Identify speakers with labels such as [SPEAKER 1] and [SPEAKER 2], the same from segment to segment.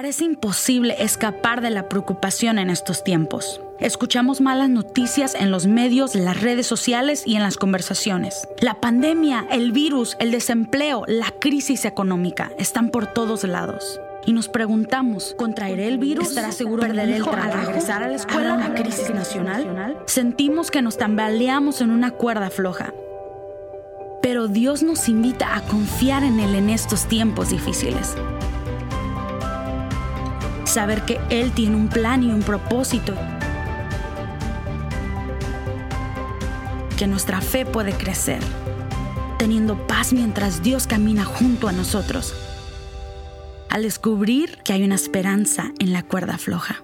[SPEAKER 1] Parece imposible escapar de la preocupación en estos tiempos. Escuchamos malas noticias en los medios, las redes sociales y en las conversaciones. La pandemia, el virus, el desempleo, la crisis económica están por todos lados. Y nos preguntamos, ¿contraeré el virus? ¿Estará seguro perder el trabajo al regresar a la escuela? ¿Una crisis nacional? Sentimos que nos tambaleamos en una cuerda floja. Pero Dios nos invita a confiar en Él en estos tiempos difíciles. Saber que Él tiene un plan y un propósito. Que nuestra fe puede crecer, teniendo paz mientras Dios camina junto a nosotros al descubrir que hay una esperanza en la cuerda floja.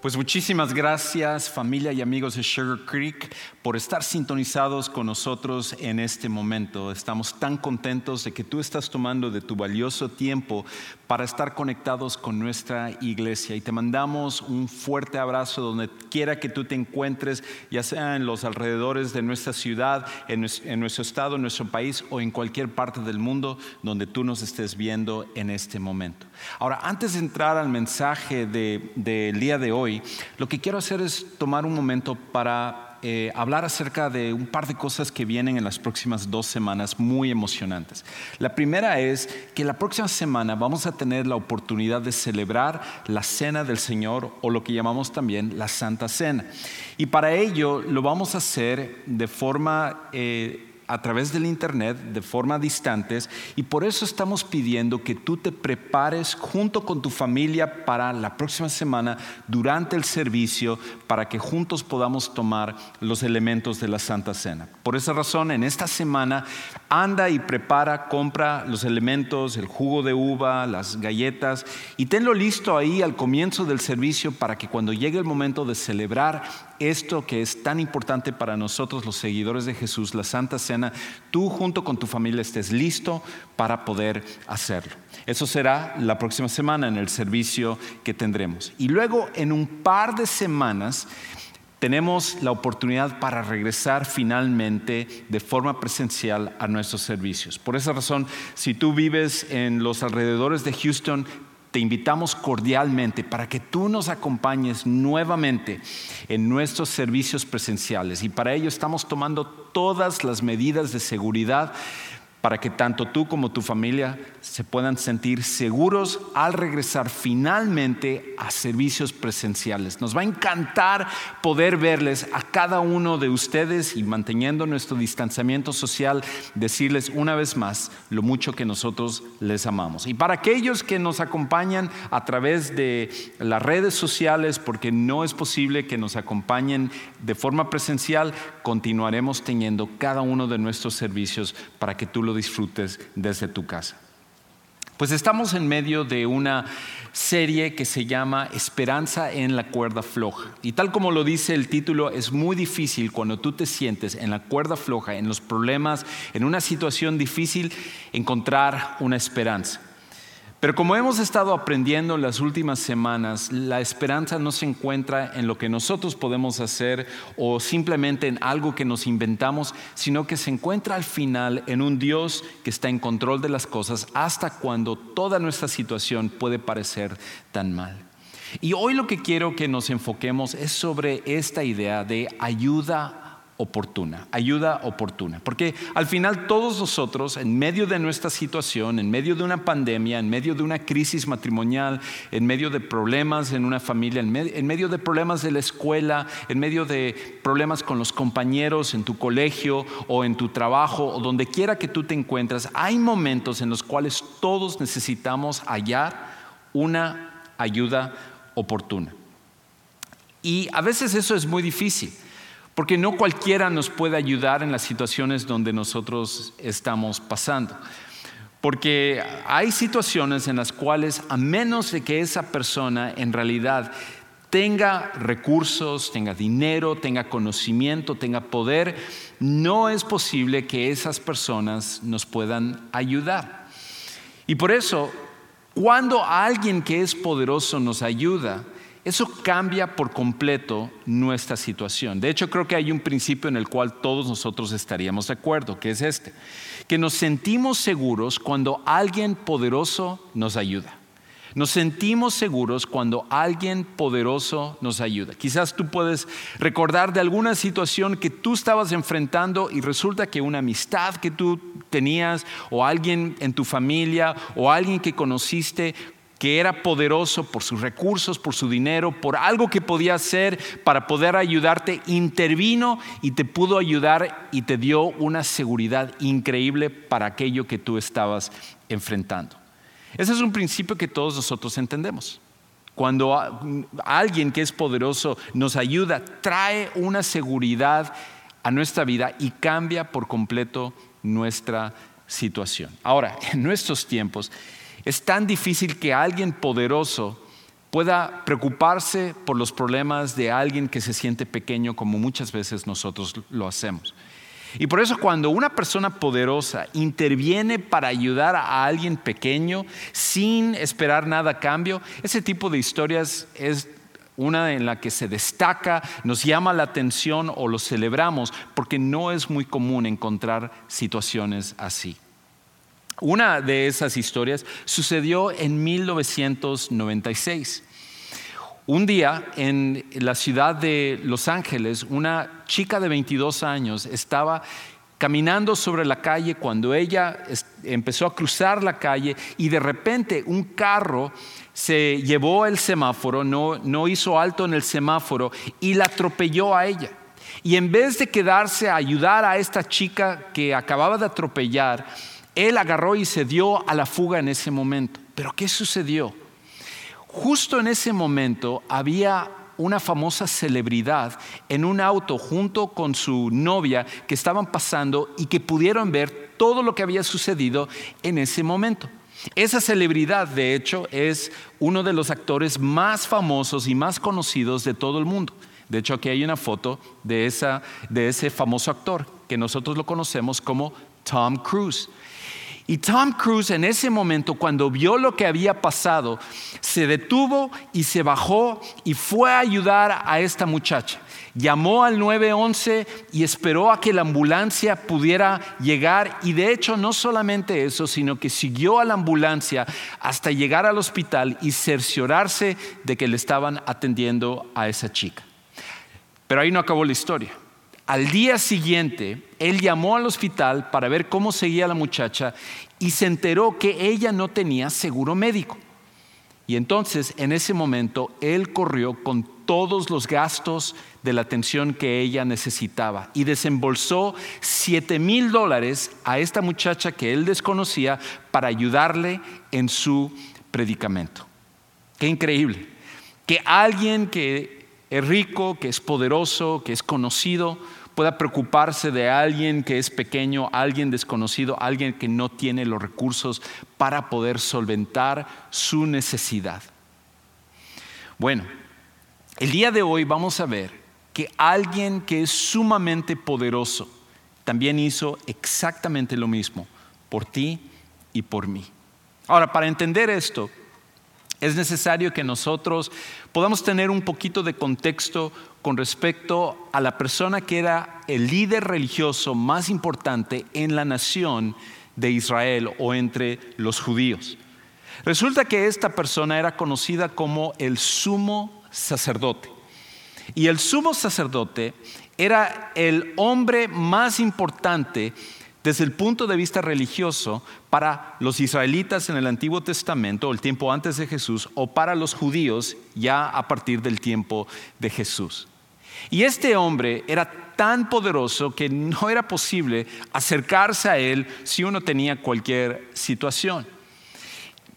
[SPEAKER 2] Pues muchísimas gracias familia y amigos de Sugar Creek por estar sintonizados con nosotros en este momento. Estamos tan contentos de que tú estás tomando de tu valioso tiempo para estar conectados con nuestra iglesia y te mandamos un fuerte abrazo donde quiera que tú te encuentres, ya sea en los alrededores de nuestra ciudad, en, nuestro estado, en nuestro país o en cualquier parte del mundo donde tú nos estés viendo en este momento. Ahora, antes de entrar al mensaje del día de hoy, lo que quiero hacer es tomar un momento para eh, hablar acerca de un par de cosas que vienen en las próximas dos semanas muy emocionantes. La primera es que la próxima semana vamos a tener la oportunidad de celebrar la Cena del Señor o lo que llamamos también la Santa Cena. Y para ello lo vamos a hacer de forma... Eh, a través del Internet de forma distantes y por eso estamos pidiendo que tú te prepares junto con tu familia para la próxima semana durante el servicio para que juntos podamos tomar los elementos de la Santa Cena. Por esa razón, en esta semana anda y prepara, compra los elementos, el jugo de uva, las galletas y tenlo listo ahí al comienzo del servicio para que cuando llegue el momento de celebrar esto que es tan importante para nosotros los seguidores de Jesús, la Santa Cena, tú junto con tu familia estés listo para poder hacerlo. Eso será la próxima semana en el servicio que tendremos. Y luego en un par de semanas tenemos la oportunidad para regresar finalmente de forma presencial a nuestros servicios. Por esa razón, si tú vives en los alrededores de Houston, te invitamos cordialmente para que tú nos acompañes nuevamente en nuestros servicios presenciales. Y para ello estamos tomando todas las medidas de seguridad para que tanto tú como tu familia se puedan sentir seguros al regresar finalmente a servicios presenciales. Nos va a encantar poder verles a cada uno de ustedes y manteniendo nuestro distanciamiento social, decirles una vez más lo mucho que nosotros les amamos. Y para aquellos que nos acompañan a través de las redes sociales, porque no es posible que nos acompañen de forma presencial, continuaremos teniendo cada uno de nuestros servicios para que tú lo disfrutes desde tu casa. Pues estamos en medio de una serie que se llama Esperanza en la cuerda floja. Y tal como lo dice el título, es muy difícil cuando tú te sientes en la cuerda floja, en los problemas, en una situación difícil, encontrar una esperanza. Pero como hemos estado aprendiendo en las últimas semanas, la esperanza no se encuentra en lo que nosotros podemos hacer o simplemente en algo que nos inventamos, sino que se encuentra al final en un Dios que está en control de las cosas hasta cuando toda nuestra situación puede parecer tan mal. Y hoy lo que quiero que nos enfoquemos es sobre esta idea de ayuda oportuna, ayuda oportuna. Porque al final todos nosotros, en medio de nuestra situación, en medio de una pandemia, en medio de una crisis matrimonial, en medio de problemas en una familia, en, medio, de problemas de la escuela, en medio de problemas con los compañeros en tu colegio o en tu trabajo o donde quiera que tú te encuentres, hay momentos en los cuales todos necesitamos hallar una ayuda oportuna. Y a veces eso es muy difícil. Porque no cualquiera nos puede ayudar en las situaciones donde nosotros estamos pasando. Porque hay situaciones en las cuales, a menos de que esa persona en realidad tenga recursos, tenga dinero, tenga conocimiento, tenga poder, no es posible que esas personas nos puedan ayudar. Y por eso, cuando alguien que es poderoso nos ayuda, eso cambia por completo nuestra situación. De hecho, creo que hay un principio en el cual todos nosotros estaríamos de acuerdo, que es este, que nos sentimos seguros cuando alguien poderoso nos ayuda. Nos sentimos seguros cuando alguien poderoso nos ayuda. Quizás tú puedes recordar de alguna situación que tú estabas enfrentando y resulta que una amistad que tú tenías o alguien en tu familia o alguien que conociste que era poderoso por sus recursos, por su dinero, por algo que podía hacer para poder ayudarte, intervino y te pudo ayudar y te dio una seguridad increíble para aquello que tú estabas enfrentando. Ese es un principio que todos nosotros entendemos. Cuando alguien que es poderoso nos ayuda, trae una seguridad a nuestra vida y cambia por completo nuestra situación. Ahora, en nuestros tiempos, es tan difícil que alguien poderoso pueda preocuparse por los problemas de alguien que se siente pequeño como muchas veces nosotros lo hacemos. Y por eso cuando una persona poderosa interviene para ayudar a alguien pequeño sin esperar nada a cambio, ese tipo de historias es una en la que se destaca, nos llama la atención o lo celebramos, porque no es muy común encontrar situaciones así. Una de esas historias sucedió en 1996. Un día en la ciudad de Los Ángeles, una chica de 22 años estaba caminando sobre la calle cuando ella empezó a cruzar la calle y de repente un carro se llevó el semáforo, no, no hizo alto en el semáforo y la atropelló a ella. Y en vez de quedarse a ayudar a esta chica que acababa de atropellar, él agarró y se dio a la fuga en ese momento. Pero ¿qué sucedió? Justo en ese momento había una famosa celebridad en un auto junto con su novia que estaban pasando y que pudieron ver todo lo que había sucedido en ese momento. Esa celebridad, de hecho, es uno de los actores más famosos y más conocidos de todo el mundo. De hecho, aquí hay una foto de, de ese famoso actor que nosotros lo conocemos como Tom Cruise. Y Tom Cruise en ese momento, cuando vio lo que había pasado, se detuvo y se bajó y fue a ayudar a esta muchacha. Llamó al 911 y esperó a que la ambulancia pudiera llegar y de hecho no solamente eso, sino que siguió a la ambulancia hasta llegar al hospital y cerciorarse de que le estaban atendiendo a esa chica. Pero ahí no acabó la historia. Al día siguiente, él llamó al hospital para ver cómo seguía la muchacha y se enteró que ella no tenía seguro médico. Y entonces, en ese momento, él corrió con todos los gastos de la atención que ella necesitaba y desembolsó 7 mil dólares a esta muchacha que él desconocía para ayudarle en su predicamento. Qué increíble. Que alguien que es rico, que es poderoso, que es conocido, pueda preocuparse de alguien que es pequeño, alguien desconocido, alguien que no tiene los recursos para poder solventar su necesidad. Bueno, el día de hoy vamos a ver que alguien que es sumamente poderoso también hizo exactamente lo mismo por ti y por mí. Ahora, para entender esto, es necesario que nosotros podamos tener un poquito de contexto con respecto a la persona que era el líder religioso más importante en la nación de Israel o entre los judíos. Resulta que esta persona era conocida como el sumo sacerdote. Y el sumo sacerdote era el hombre más importante desde el punto de vista religioso para los israelitas en el Antiguo Testamento, el tiempo antes de Jesús, o para los judíos ya a partir del tiempo de Jesús. Y este hombre era tan poderoso que no era posible acercarse a él si uno tenía cualquier situación.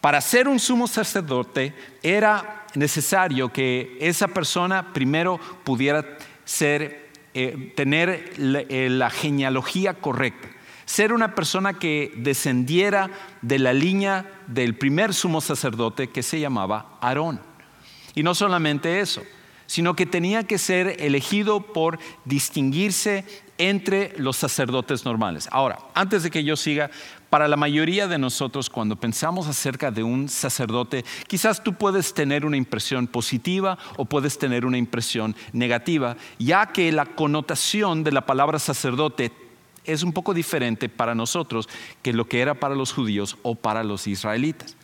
[SPEAKER 2] Para ser un sumo sacerdote era necesario que esa persona primero pudiera ser, eh, tener eh, la genealogía correcta ser una persona que descendiera de la línea del primer sumo sacerdote que se llamaba Aarón. Y no solamente eso, sino que tenía que ser elegido por distinguirse entre los sacerdotes normales. Ahora, antes de que yo siga, para la mayoría de nosotros cuando pensamos acerca de un sacerdote, quizás tú puedes tener una impresión positiva o puedes tener una impresión negativa, ya que la connotación de la palabra sacerdote es un poco diferente para nosotros que lo que era para los judíos o para los israelitas.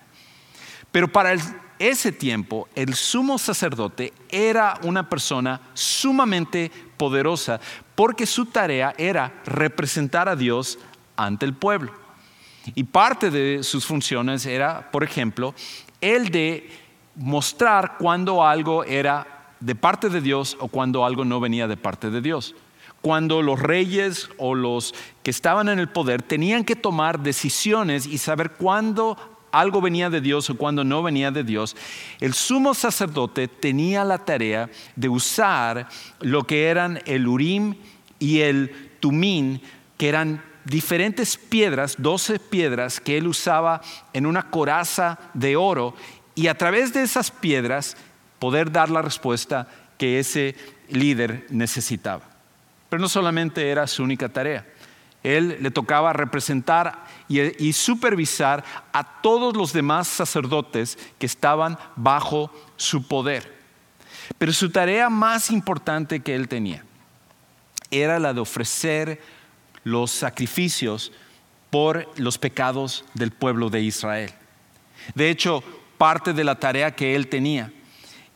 [SPEAKER 2] Pero para ese tiempo, el sumo sacerdote era una persona sumamente poderosa porque su tarea era representar a Dios ante el pueblo. Y parte de sus funciones era, por ejemplo, el de mostrar cuando algo era de parte de Dios o cuando algo no venía de parte de Dios. Cuando los reyes o los que estaban en el poder tenían que tomar decisiones y saber cuándo algo venía de Dios o cuando no venía de Dios, el sumo sacerdote tenía la tarea de usar lo que eran el Urim y el Tumín, que eran diferentes piedras, doce piedras que él usaba en una coraza de oro y a través de esas piedras poder dar la respuesta que ese líder necesitaba. Pero no solamente era su única tarea. Él le tocaba representar y, supervisar a todos los demás sacerdotes que estaban bajo su poder. Pero su tarea más importante que él tenía era la de ofrecer los sacrificios por los pecados del pueblo de Israel. De hecho, parte de la tarea que él tenía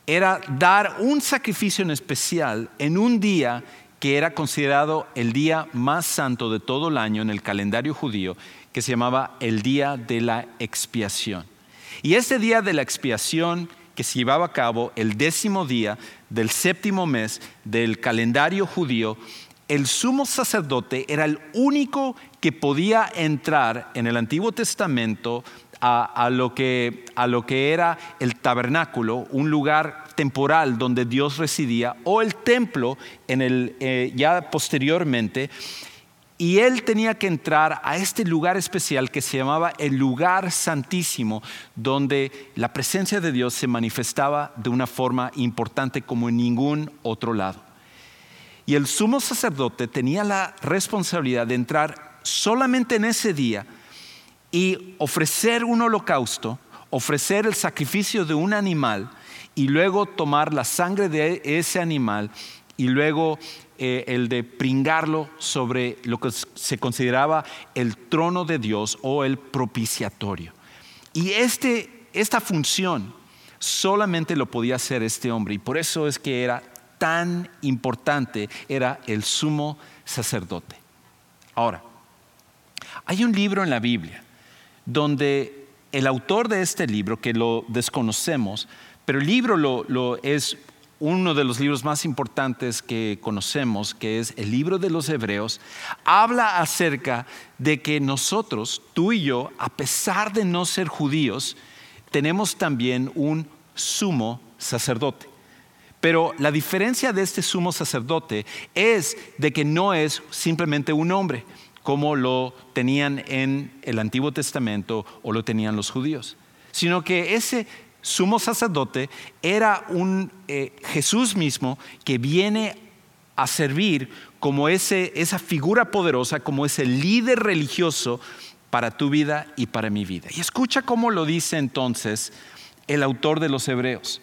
[SPEAKER 2] era dar un sacrificio en especial en un día que era considerado el día más santo de todo el año en el calendario judío, que se llamaba el día de la expiación. Y ese día de la expiación que se llevaba a cabo el décimo día del séptimo mes del calendario judío, el sumo sacerdote era el único que podía entrar en el Antiguo Testamento a, lo, que, a lo que era el tabernáculo, un lugar temporal donde Dios residía, o el templo en el, eh, ya posteriormente. Y él tenía que entrar a este lugar especial que se llamaba el lugar santísimo, donde la presencia de Dios se manifestaba de una forma importante como en ningún otro lado. Y el sumo sacerdote tenía la responsabilidad de entrar solamente en ese día y ofrecer un holocausto, ofrecer el sacrificio de un animal y luego tomar la sangre de ese animal y luego eh, el de pringarlo sobre lo que se consideraba el trono de Dios o el propiciatorio. Y este, esta función solamente lo podía hacer este hombre y por eso es que era tan importante, era el sumo sacerdote. Ahora, hay un libro en la Biblia donde el autor de este libro, que lo desconocemos, pero el libro lo, es uno de los libros más importantes que conocemos, que es el libro de los Hebreos, habla acerca de que nosotros, tú y yo, a pesar de no ser judíos, tenemos también un sumo sacerdote. Pero la diferencia de este sumo sacerdote es de que no es simplemente un hombre, como lo tenían en el Antiguo Testamento o lo tenían los judíos, sino que ese sumo sacerdote era un eh, Jesús mismo que viene a servir como ese, esa figura poderosa, como ese líder religioso para tu vida y para mi vida. Y escucha cómo lo dice entonces el autor de los Hebreos.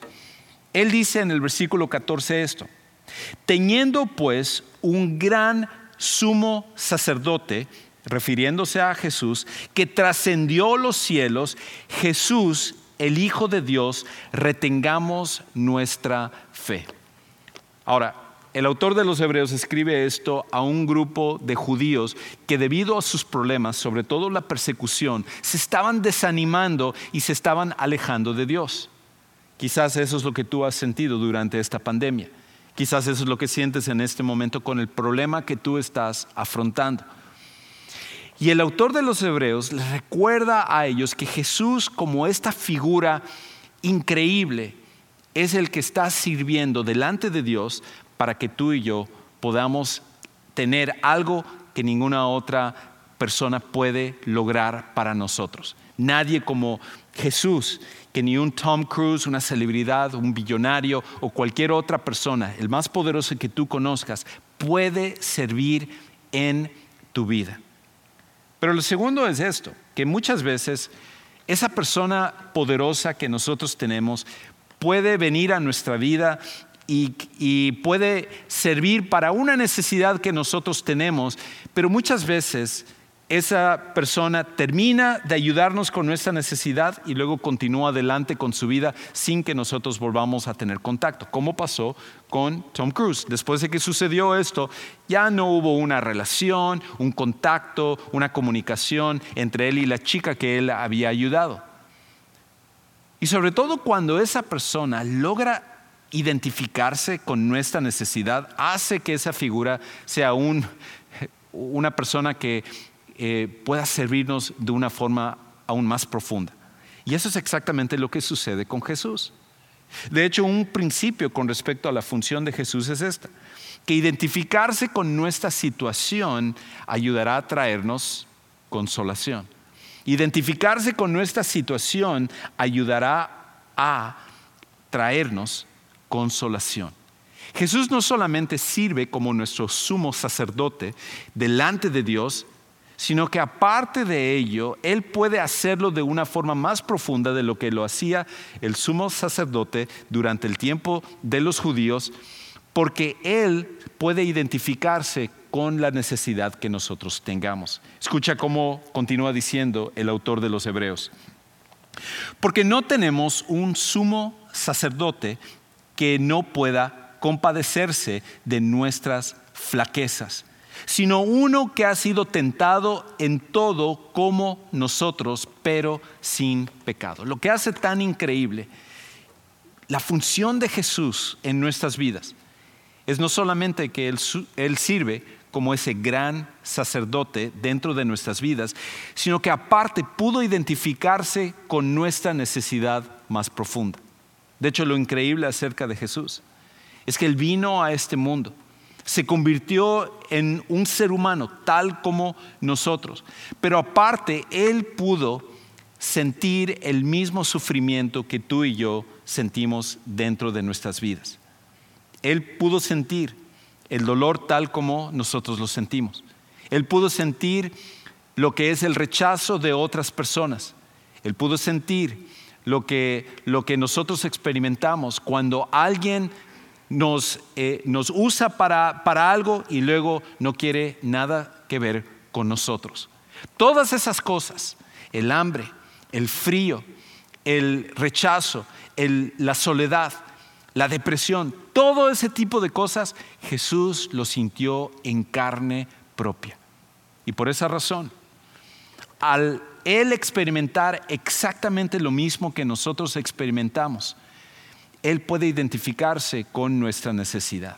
[SPEAKER 2] Él dice en el versículo 14 esto, teniendo pues un gran sumo sacerdote, refiriéndose a Jesús, que trascendió los cielos, Jesús, el Hijo de Dios, retengamos nuestra fe. Ahora, el autor de los Hebreos escribe esto a un grupo de judíos que debido a sus problemas, sobre todo la persecución, se estaban desanimando y se estaban alejando de Dios. Quizás eso es lo que tú has sentido durante esta pandemia. Quizás eso es lo que sientes en este momento con el problema que tú estás afrontando. Y el autor de los Hebreos les recuerda a ellos que Jesús como esta figura increíble es el que está sirviendo delante de Dios para que tú y yo podamos tener algo que ninguna otra persona puede lograr para nosotros. Nadie como Jesús que ni un Tom Cruise, una celebridad, un billonario o cualquier otra persona, el más poderoso que tú conozcas, puede servir en tu vida. Pero lo segundo es esto, que muchas veces esa persona poderosa que nosotros tenemos puede venir a nuestra vida y, puede servir para una necesidad que nosotros tenemos, pero muchas veces esa persona termina de ayudarnos con nuestra necesidad y luego continúa adelante con su vida sin que nosotros volvamos a tener contacto, como pasó con Tom Cruise. Después de que sucedió esto, ya no hubo una relación, un contacto, una comunicación entre él y la chica que él había ayudado. Y sobre todo cuando esa persona logra identificarse con nuestra necesidad, hace que esa figura sea una persona que eh, pueda servirnos de una forma aún más profunda. Y eso es exactamente lo que sucede con Jesús. De hecho, un principio con respecto a la función de Jesús es esta, que identificarse con nuestra situación ayudará a traernos consolación. Identificarse con nuestra situación ayudará a traernos consolación. Jesús no solamente sirve como nuestro sumo sacerdote delante de Dios, sino que aparte de ello, Él puede hacerlo de una forma más profunda de lo que lo hacía el sumo sacerdote durante el tiempo de los judíos, porque Él puede identificarse con la necesidad que nosotros tengamos. Escucha cómo continúa diciendo el autor de los Hebreos. Porque no tenemos un sumo sacerdote que no pueda compadecerse de nuestras flaquezas sino uno que ha sido tentado en todo como nosotros, pero sin pecado. Lo que hace tan increíble la función de Jesús en nuestras vidas es no solamente que Él, sirve como ese gran sacerdote dentro de nuestras vidas, sino que aparte pudo identificarse con nuestra necesidad más profunda. De hecho, lo increíble acerca de Jesús es que Él vino a este mundo se convirtió en un ser humano tal como nosotros. Pero aparte, Él pudo sentir el mismo sufrimiento que tú y yo sentimos dentro de nuestras vidas. Él pudo sentir el dolor tal como nosotros lo sentimos. Él pudo sentir lo que es el rechazo de otras personas. Él pudo sentir lo que, lo que nosotros experimentamos cuando alguien eh, nos, usa para, para algo y luego no quiere nada que ver con nosotros. Todas esas cosas, el hambre, el frío, el rechazo, la soledad, la depresión, todo ese tipo de cosas, Jesús lo sintió en carne propia. Y por esa razón, al Él experimentar exactamente lo mismo que nosotros experimentamos, él puede identificarse con nuestra necesidad.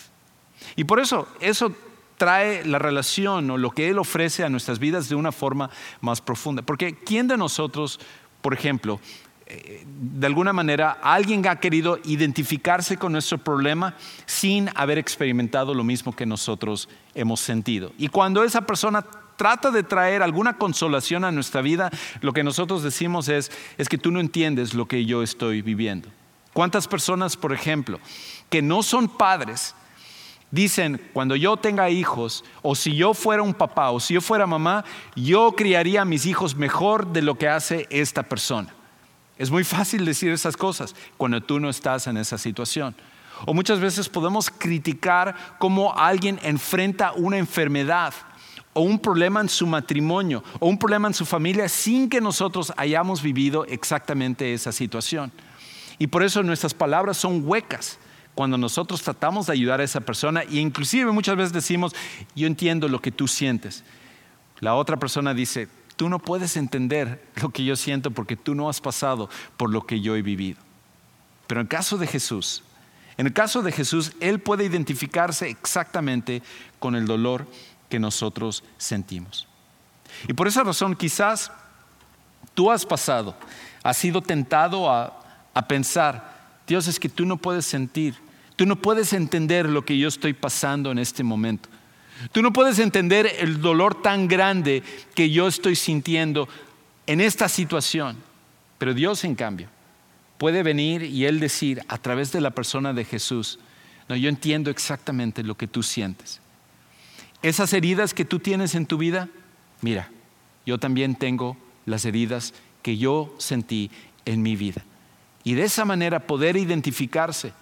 [SPEAKER 2] Y por eso, eso trae la relación o lo que Él ofrece a nuestras vidas de una forma más profunda. Porque ¿quién de nosotros, por ejemplo, eh, de alguna manera alguien ha querido identificarse con nuestro problema sin haber experimentado lo mismo que nosotros hemos sentido? Y cuando esa persona trata de traer alguna consolación a nuestra vida, lo que nosotros decimos es, es que tú no entiendes lo que yo estoy viviendo. ¿Cuántas personas, por ejemplo, que no son padres, dicen, cuando yo tenga hijos, o si yo fuera un papá, o si yo fuera mamá, yo criaría a mis hijos mejor de lo que hace esta persona? Es muy fácil decir esas cosas cuando tú no estás en esa situación. O muchas veces podemos criticar cómo alguien enfrenta una enfermedad o un problema en su matrimonio o un problema en su familia sin que nosotros hayamos vivido exactamente esa situación. Y por eso nuestras palabras son huecas cuando nosotros tratamos de ayudar a esa persona e inclusive muchas veces decimos, yo entiendo lo que tú sientes. La otra persona dice, tú no puedes entender lo que yo siento porque tú no has pasado por lo que yo he vivido. Pero en el caso de Jesús, en el caso de Jesús, Él puede identificarse exactamente con el dolor que nosotros sentimos. Y por esa razón quizás tú has pasado, has sido tentado a a pensar, Dios es que tú no puedes sentir, tú no puedes entender lo que yo estoy pasando en este momento. Tú no puedes entender el dolor tan grande que yo estoy sintiendo en esta situación. Pero Dios, en cambio, puede venir y Él decir a través de la persona de Jesús, no, yo entiendo exactamente lo que tú sientes. Esas heridas que tú tienes en tu vida, mira, yo también tengo las heridas que yo sentí en mi vida. Y de esa manera poder identificarse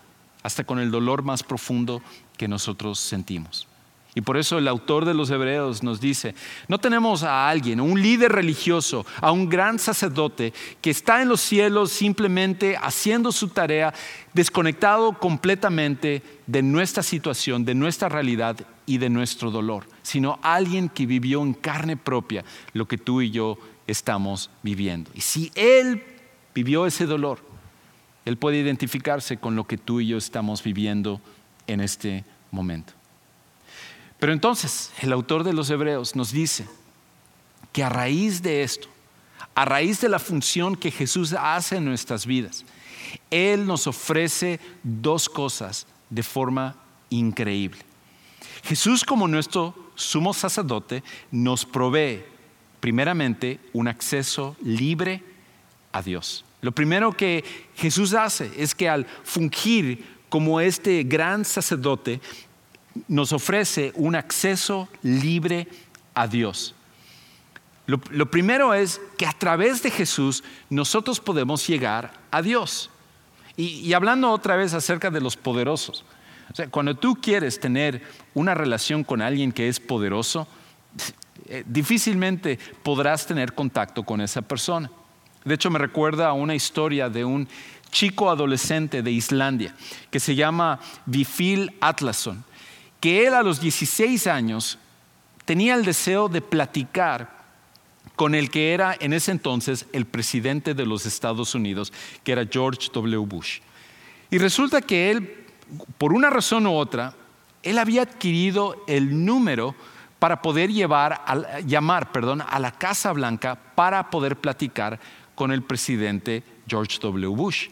[SPEAKER 2] hasta con el dolor más profundo que nosotros sentimos. Y por eso el autor de los Hebreos nos dice, no tenemos a alguien, un líder religioso, a un gran sacerdote que está en los cielos simplemente haciendo su tarea, desconectado completamente de nuestra situación, de nuestra realidad y de nuestro dolor, sino alguien que vivió en carne propia lo que tú y yo estamos viviendo. Y si Él vivió ese dolor, Él puede identificarse con lo que tú y yo estamos viviendo en este momento. Pero entonces el autor de los Hebreos nos dice que a raíz de esto, a raíz de la función que Jesús hace en nuestras vidas, Él nos ofrece dos cosas de forma increíble. Jesús como nuestro sumo sacerdote nos provee primeramente un acceso libre a Dios. Lo primero que Jesús hace es que al fungir como este gran sacerdote, nos ofrece un acceso libre a Dios. Lo, primero es que a través de Jesús nosotros podemos llegar a Dios. Y, hablando otra vez acerca de los poderosos, cuando tú quieres tener una relación con alguien que es poderoso, eh, difícilmente podrás tener contacto con esa persona. De hecho, me recuerda a una historia de un chico adolescente de Islandia que se llama Vifil Atlason que él a los 16 años tenía el deseo de platicar con el que era en ese entonces el presidente de los Estados Unidos, que era George W. Bush. Y resulta que él, por una razón u otra, él había adquirido el número para poder llevar, llamar perdón, a la Casa Blanca para poder platicar con el presidente George W. Bush.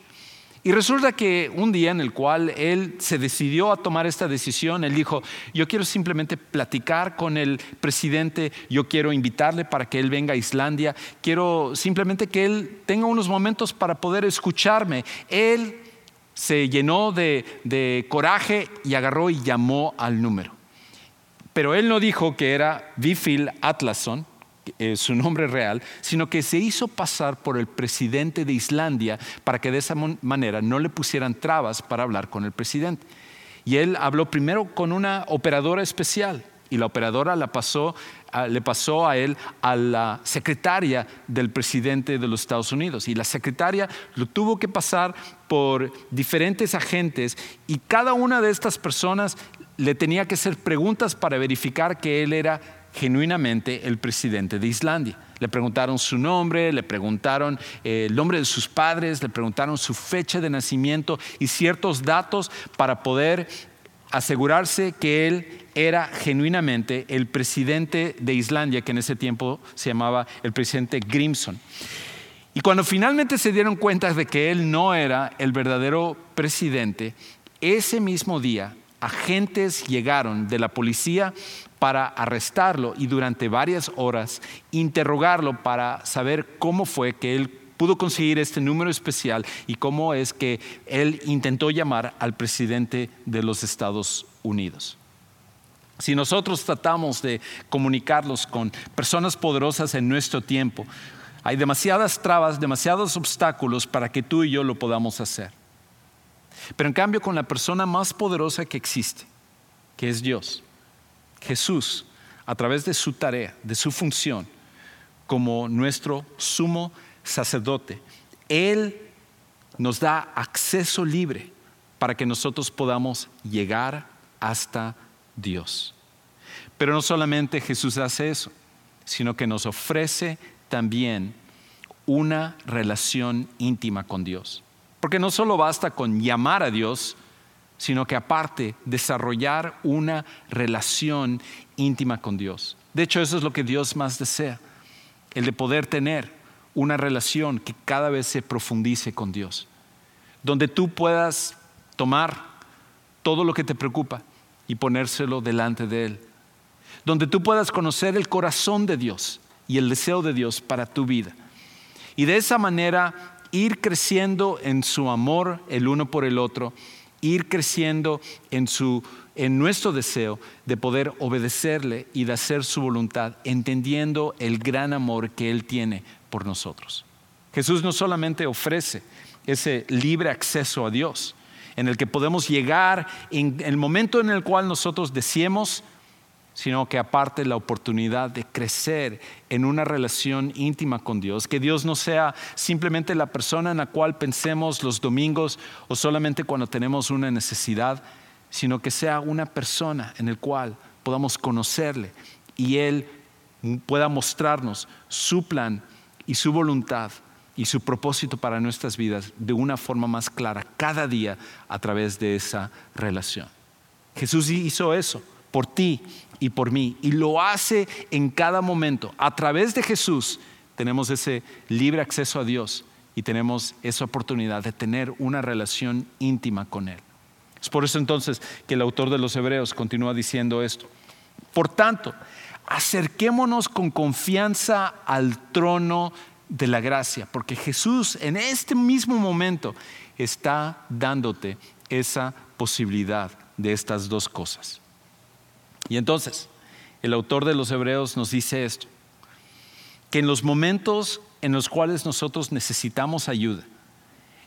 [SPEAKER 2] Y resulta que un día en el cual él se decidió a tomar esta decisión, él dijo, yo quiero simplemente platicar con el presidente, yo quiero invitarle para que él venga a Islandia, quiero simplemente que él tenga unos momentos para poder escucharme. Él se llenó de, coraje y agarró y llamó al número. Pero él no dijo que era Bifil Atlason, eh, su nombre real, sino que se hizo pasar por el presidente de Islandia para que de esa manera no le pusieran trabas para hablar con el presidente. Y él habló primero con una operadora especial y la operadora le pasó a él a la secretaria del presidente de los Estados Unidos. Y la secretaria lo tuvo que pasar por diferentes agentes y cada una de estas personas le tenía que hacer preguntas para verificar que él era genuinamente el presidente de Islandia. Le preguntaron su nombre, le preguntaron eh, el nombre de sus padres, le preguntaron su fecha de nacimiento y ciertos datos para poder asegurarse que él era genuinamente el presidente de Islandia, que en ese tiempo se llamaba el presidente Grimson. Y cuando finalmente se dieron cuenta de que él no era el verdadero presidente, ese mismo día agentes llegaron de la policía para arrestarlo y durante varias horas interrogarlo para saber cómo fue que él pudo conseguir este número especial y cómo es que él intentó llamar al presidente de los Estados Unidos. Si nosotros tratamos de comunicarlos con personas poderosas en nuestro tiempo, hay demasiadas trabas, demasiados obstáculos para que tú y yo lo podamos hacer. Pero en cambio con la persona más poderosa que existe, que es Dios, Jesús, a través de su tarea, de su función como nuestro sumo sacerdote, Él nos da acceso libre para que nosotros podamos llegar hasta Dios. Pero no solamente Jesús hace eso, sino que nos ofrece también una relación íntima con Dios. Porque no solo basta con llamar a Dios, sino que aparte desarrollar una relación íntima con Dios. De hecho, eso es lo que Dios más desea, el de poder tener una relación que cada vez se profundice con Dios, donde tú puedas tomar todo lo que te preocupa y ponérselo delante de Él, donde tú puedas conocer el corazón de Dios y el deseo de Dios para tu vida. Y de esa manera ir creciendo en su amor el uno por el otro ir creciendo en su en nuestro deseo de poder obedecerle y de hacer su voluntad, entendiendo el gran amor que Él tiene por nosotros. Jesús no solamente ofrece ese libre acceso a Dios, en el que podemos llegar en el momento en el cual nosotros deseemos, sino que aparte la oportunidad de crecer en una relación íntima con Dios, que Dios no sea simplemente la persona en la cual pensemos los domingos o solamente cuando tenemos una necesidad, sino que sea una persona en el cual podamos conocerle y Él pueda mostrarnos su plan y su voluntad y su propósito para nuestras vidas de una forma más clara cada día a través de esa relación. Jesús hizo eso por ti y por mí y lo hace en cada momento. A través de Jesús tenemos ese libre acceso a Dios y tenemos esa oportunidad de tener una relación íntima con Él. Es por eso entonces que el autor de los Hebreos continúa diciendo esto. Por tanto, acerquémonos con confianza al trono de la gracia, porque Jesús en este mismo momento está dándote esa posibilidad de estas dos cosas. Y entonces, el autor de los Hebreos nos dice esto, que en los momentos en los cuales nosotros necesitamos ayuda,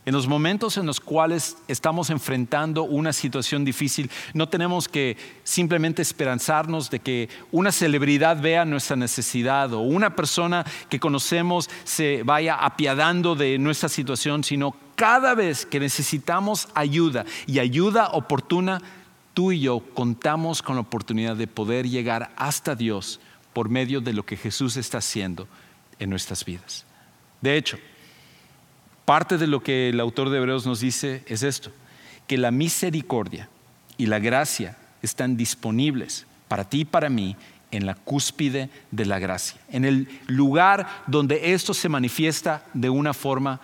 [SPEAKER 2] en los momentos en los cuales estamos enfrentando una situación difícil, no tenemos que simplemente esperanzarnos de que una celebridad vea nuestra necesidad o una persona que conocemos se vaya apiadando de nuestra situación, sino cada vez que necesitamos ayuda y ayuda oportuna, tú y yo contamos con la oportunidad de poder llegar hasta Dios por medio de lo que Jesús está haciendo en nuestras vidas. De hecho, Parte de lo que el autor de Hebreos nos dice es esto, que la misericordia y la gracia están disponibles para ti y para mí en la cúspide de la gracia, en el lugar donde esto se manifiesta de una forma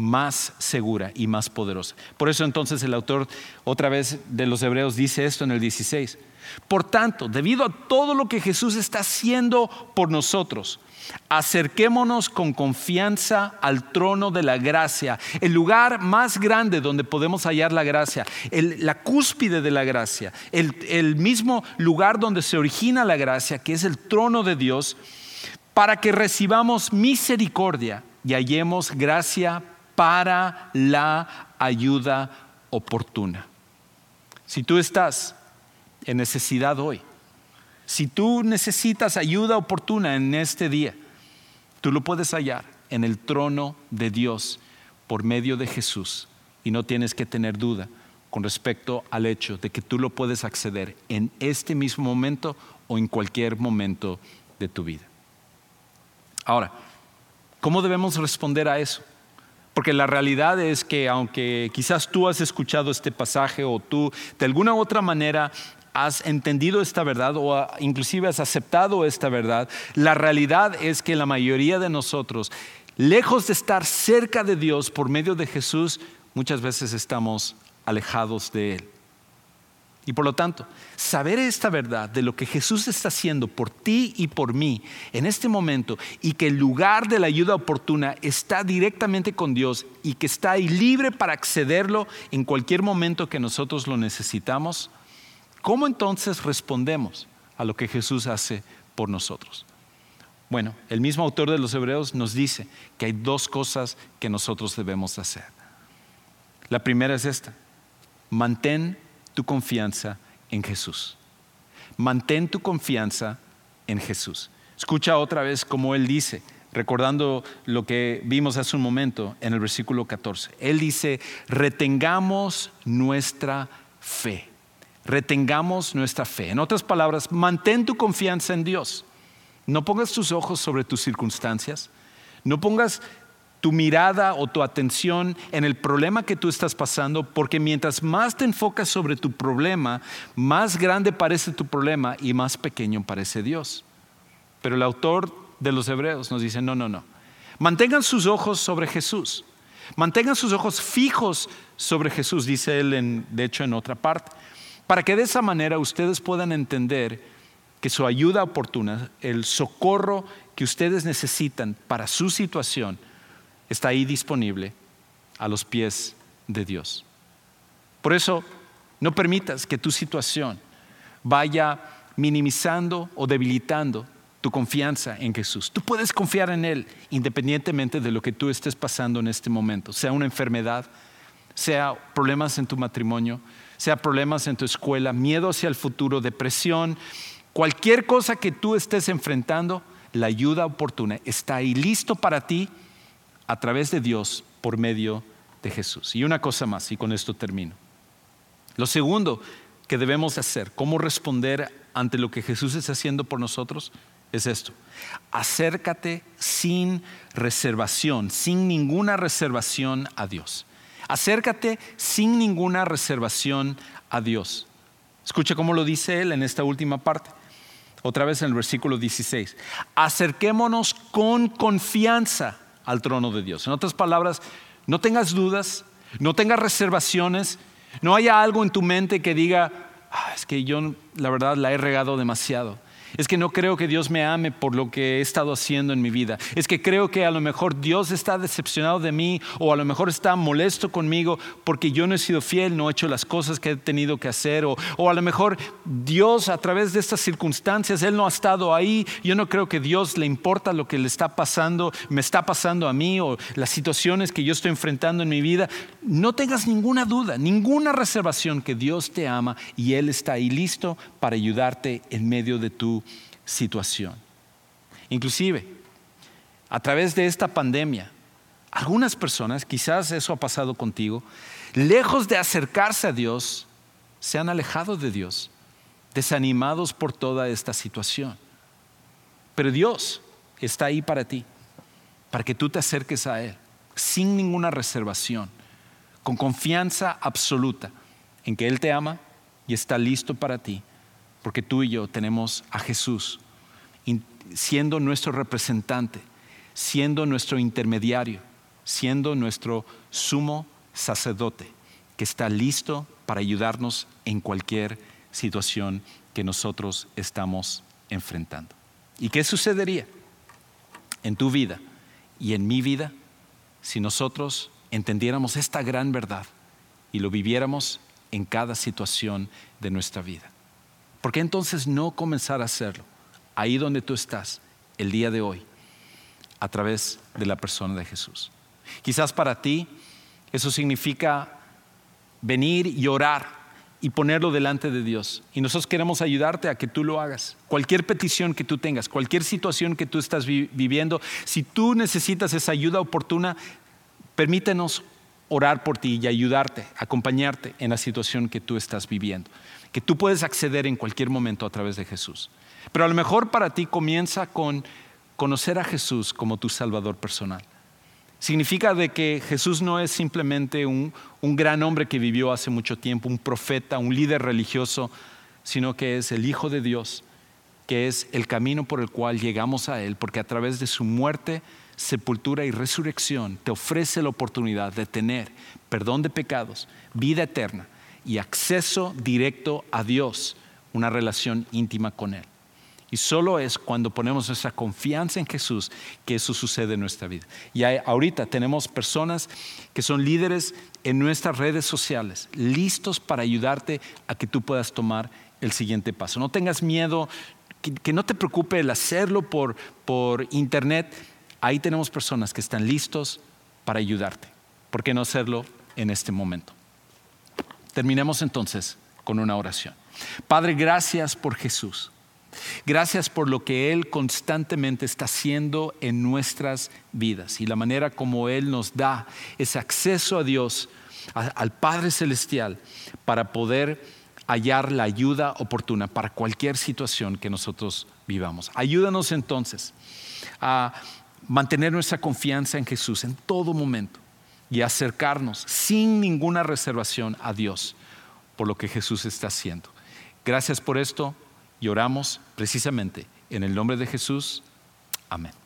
[SPEAKER 2] más segura y más poderosa. Por eso entonces el autor otra vez de los Hebreos dice esto en el 16. Por tanto, debido a todo lo que Jesús está haciendo por nosotros, Acerquémonos con confianza al trono de la gracia, el lugar más grande donde podemos hallar la gracia, la cúspide de la gracia, el, el mismo lugar donde se origina la gracia, que es el trono de Dios, para que recibamos misericordia y hallemos gracia para la ayuda oportuna. Si tú estás en necesidad hoy, si tú necesitas ayuda oportuna en este día, tú lo puedes hallar en el trono de Dios por medio de Jesús y no tienes que tener duda con respecto al hecho de que tú lo puedes acceder en este mismo momento o en cualquier momento de tu vida. Ahora, ¿cómo debemos responder a eso? Porque la realidad es que aunque quizás tú has escuchado este pasaje o tú de alguna otra manera has entendido esta verdad o inclusive has aceptado esta verdad, la realidad es que la mayoría de nosotros, lejos de estar cerca de Dios por medio de Jesús, muchas veces estamos alejados de Él. Y por lo tanto, saber esta verdad de lo que Jesús está haciendo por ti y por mí en este momento y que el lugar de la ayuda oportuna está directamente con Dios y que está ahí libre para accederlo en cualquier momento que nosotros lo necesitamos, ¿Cómo entonces respondemos a lo que Jesús hace por nosotros? Bueno, el mismo autor de los Hebreos nos dice que hay dos cosas que nosotros debemos hacer. La primera es esta, mantén confianza en Jesús. Mantén tu confianza en Jesús. Escucha otra vez como Él dice, recordando lo que vimos hace un momento en el versículo 14. Él dice, retengamos nuestra fe retengamos nuestra fe. En otras palabras, mantén tu confianza en Dios. No pongas tus ojos sobre tus circunstancias. No pongas tu mirada o tu atención en el problema que tú estás pasando, porque mientras más te enfocas sobre tu problema, más grande parece tu problema y más pequeño parece Dios. Pero el autor de los Hebreos nos dice, no, no, no. Mantengan sus ojos sobre Jesús. Mantengan sus ojos fijos sobre Jesús, dice él, de hecho, en otra parte para que de esa manera ustedes puedan entender que su ayuda oportuna, el socorro que ustedes necesitan para su situación, está ahí disponible a los pies de Dios. Por eso, no permitas que tu situación vaya minimizando o debilitando tu confianza en Jesús. Tú puedes confiar en Él independientemente de lo que tú estés pasando en este momento, sea una enfermedad, sea problemas en tu matrimonio, sea problemas en tu escuela, miedo hacia el futuro, depresión, cualquier cosa que tú estés enfrentando, la ayuda oportuna está ahí listo para ti a través de Dios por medio de Jesús. Y una cosa más, y con esto termino. Lo segundo que debemos hacer, cómo responder ante lo que Jesús está haciendo por nosotros, es esto. Acércate sin reservación, sin ninguna reservación a Dios. Acércate sin ninguna reservación a Dios. Escucha cómo lo dice él en esta última parte. Otra vez en el versículo 16. Acerquémonos con confianza al trono de Dios. En otras palabras, no tengas dudas, no tengas reservaciones, no haya algo en tu mente que diga, ah, es que yo la verdad la he regado demasiado. Es que no creo que Dios me ame por lo que he estado haciendo en mi vida. Es que creo que a lo mejor Dios está decepcionado de mí o a lo mejor está molesto conmigo porque yo no he sido fiel, no he hecho las cosas que he tenido que hacer. O, o a lo mejor Dios a través de estas circunstancias, Él no ha estado ahí. Yo no creo que Dios le importa lo que le está pasando, me está pasando a mí o las situaciones que yo estoy enfrentando en mi vida. No tengas ninguna duda, ninguna reservación que Dios te ama y Él está ahí listo para ayudarte en medio de tu situación. Inclusive, a través de esta pandemia, algunas personas, quizás eso ha pasado contigo, lejos de acercarse a Dios, se han alejado de Dios, desanimados por toda esta situación. Pero Dios está ahí para ti, para que tú te acerques a Él, sin ninguna reservación, con confianza absoluta en que Él te ama y está listo para ti porque tú y yo tenemos a Jesús siendo nuestro representante, siendo nuestro intermediario, siendo nuestro sumo sacerdote, que está listo para ayudarnos en cualquier situación que nosotros estamos enfrentando. ¿Y qué sucedería en tu vida y en mi vida si nosotros entendiéramos esta gran verdad y lo viviéramos en cada situación de nuestra vida? ¿Por qué entonces no comenzar a hacerlo ahí donde tú estás el día de hoy a través de la persona de Jesús? Quizás para ti eso significa venir y orar y ponerlo delante de Dios. Y nosotros queremos ayudarte a que tú lo hagas. Cualquier petición que tú tengas, cualquier situación que tú estás viviendo, si tú necesitas esa ayuda oportuna, permítenos orar por ti y ayudarte, acompañarte en la situación que tú estás viviendo que tú puedes acceder en cualquier momento a través de Jesús. Pero a lo mejor para ti comienza con conocer a Jesús como tu Salvador personal. Significa de que Jesús no es simplemente un, un gran hombre que vivió hace mucho tiempo, un profeta, un líder religioso, sino que es el Hijo de Dios, que es el camino por el cual llegamos a Él, porque a través de su muerte, sepultura y resurrección te ofrece la oportunidad de tener perdón de pecados, vida eterna y acceso directo a Dios, una relación íntima con Él. Y solo es cuando ponemos nuestra confianza en Jesús que eso sucede en nuestra vida. Y ahorita tenemos personas que son líderes en nuestras redes sociales, listos para ayudarte a que tú puedas tomar el siguiente paso. No tengas miedo, que, no te preocupe el hacerlo por, por internet. Ahí tenemos personas que están listos para ayudarte. ¿Por qué no hacerlo en este momento? Terminemos entonces con una oración. Padre, gracias por Jesús. Gracias por lo que Él constantemente está haciendo en nuestras vidas y la manera como Él nos da ese acceso a Dios, al Padre Celestial, para poder hallar la ayuda oportuna para cualquier situación que nosotros vivamos. Ayúdanos entonces a mantener nuestra confianza en Jesús en todo momento y acercarnos sin ninguna reservación a Dios por lo que Jesús está haciendo. Gracias por esto y oramos precisamente en el nombre de Jesús. Amén.